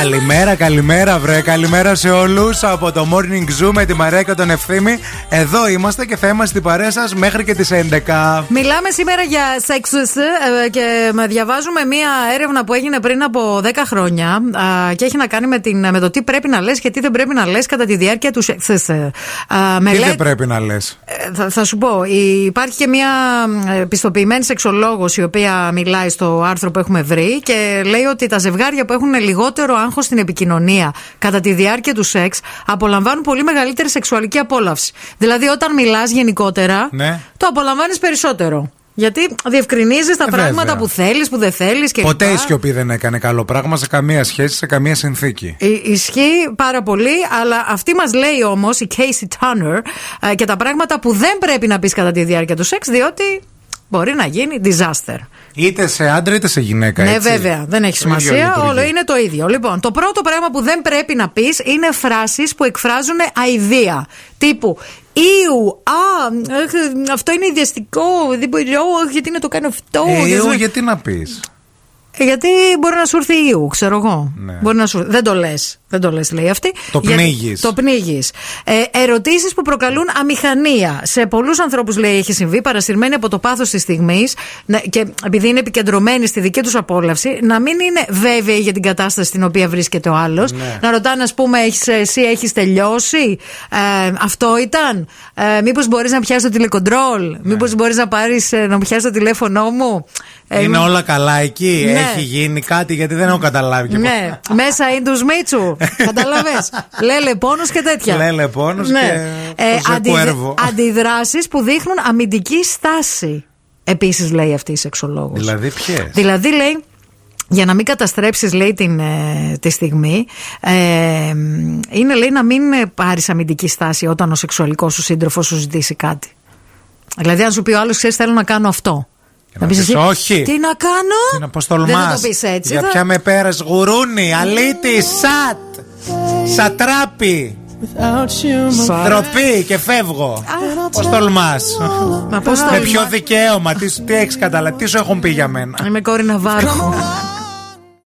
Καλημέρα, καλημέρα, βρε. Καλημέρα σε όλους από το Morning Zoo με τη Μαρέα και τον Ευθύμη. Εδώ είμαστε και θα είμαστε στην παρέα σας μέχρι και τις 11. Μιλάμε σήμερα για σεξους και διαβάζουμε μία έρευνα που έγινε πριν από 10 χρόνια ε, και έχει να κάνει με, την, με το τι πρέπει να λες και τι δεν πρέπει να λες κατά τη διάρκεια του σεξ. Τι δεν πρέπει να λες. Θα, θα, σου πω, υπάρχει και μία πιστοποιημένη σεξολόγος η οποία μιλάει στο άρθρο που έχουμε βρει και λέει ότι τα ζευγάρια που έχουν λιγότερο άγχος στην επικοινωνία κατά τη διάρκεια του σεξ απολαμβάνουν πολύ μεγαλύτερη σεξουαλική απόλαυση. Δηλαδή, όταν μιλάς γενικότερα, ναι. το απολαμβάνεις περισσότερο. Γιατί διευκρινίζεις τα Ε, πράγματα βέβαια. που θέλεις, που δεν θέλεις και Ποτέ η σιωπή δεν έκανε καλό πράγμα σε καμία σχέση, σε καμία συνθήκη. Ε, Ισχύει πάρα πολύ, αλλά αυτή μας λέει όμως η Casey Turner ε, και τα πράγματα που δεν πρέπει να πεις κατά τη διάρκεια του σεξ, διότι μπορεί να γίνει disaster. Είτε σε άντρα είτε σε γυναίκα. Ναι, έτσι. βέβαια, δεν έχει Το ίδιο σημασία. λειτουργεί. Όλο είναι το ίδιο. Λοιπόν, το πρώτο πράγμα που δεν πρέπει να πεις είναι φράσεις που εκφράζουν αηδία. Τύπου Ήου, α, αχ, αυτό είναι ιδιαστικό, δεν μπορώ, αχ, γιατί να το κάνω αυτό. Ε, δεν εγώ, ξέρω. γιατί να πεις; Ε, Γιατί μπορεί να σου έρθει Ιού, ξέρω εγώ. Ναι. Μπορεί να σου... Δεν το λες. Δεν το λες, λέει αυτή. Το Γιατί- πνίγεις. Το πνίγεις. Ε, Ερωτήσεις που προκαλούν αμηχανία. Σε πολλούς ανθρώπους, λέει, έχει συμβεί, παρασυρμένοι από το πάθος της στιγμής και επειδή είναι επικεντρωμένοι στη δική τους απόλαυση, να μην είναι βέβαιοι για την κατάσταση στην οποία βρίσκεται ο άλλος. Ναι. Να ρωτάνε, ας πούμε, έχεις, εσύ έχεις τελειώσει; Ε, αυτό ήταν; Ε, Μήπως μπορείς να πιάσεις το τηλεκοντρόλ; Ναι. Μήπως μπορείς να πάρεις να μου πιάσεις το τηλέφωνό μου; Ε, Είναι όλα καλά εκεί; Ναι. Έχει γίνει κάτι; Γιατί δεν έχω καταλάβει. και ναι, μέσα είναι του Σμίτσου. Καταλαβέ. Λέλε πόνο και τέτοια. Λέλε πόνος και το αντι, Ζεκουέρβο. Αντιδράσεις που δείχνουν αμυντική στάση. Επίσης λέει αυτή η σεξολόγος. Δηλαδή, ποιες; Δηλαδή λέει. Για να μην καταστρέψεις λέει την, ε, τη στιγμή ε, Είναι λέει να μην ε, πάρεις αμυντική στάση Όταν ο σεξουαλικός σου σύντροφος σου ζητήσει κάτι Δηλαδή αν σου πει ο άλλος ξέρεις θέλω να κάνω αυτό να πεις πεις, εσύ, «Όχι». Τι να κάνω; Τι να πώ Δεν τολμά. θα το πεις έτσι Για θα- ποια με πέρας γουρούνι, αλήτη, σατ, σατράπι, ντροπή και φεύγω. Πώς τολμάς. Μα πώς Με τολμά- ποιο δικαίωμα, τι, τι έχεις καταλάβει, τι σου έχουν πει για μένα; Είμαι κόρη Ναβάρχου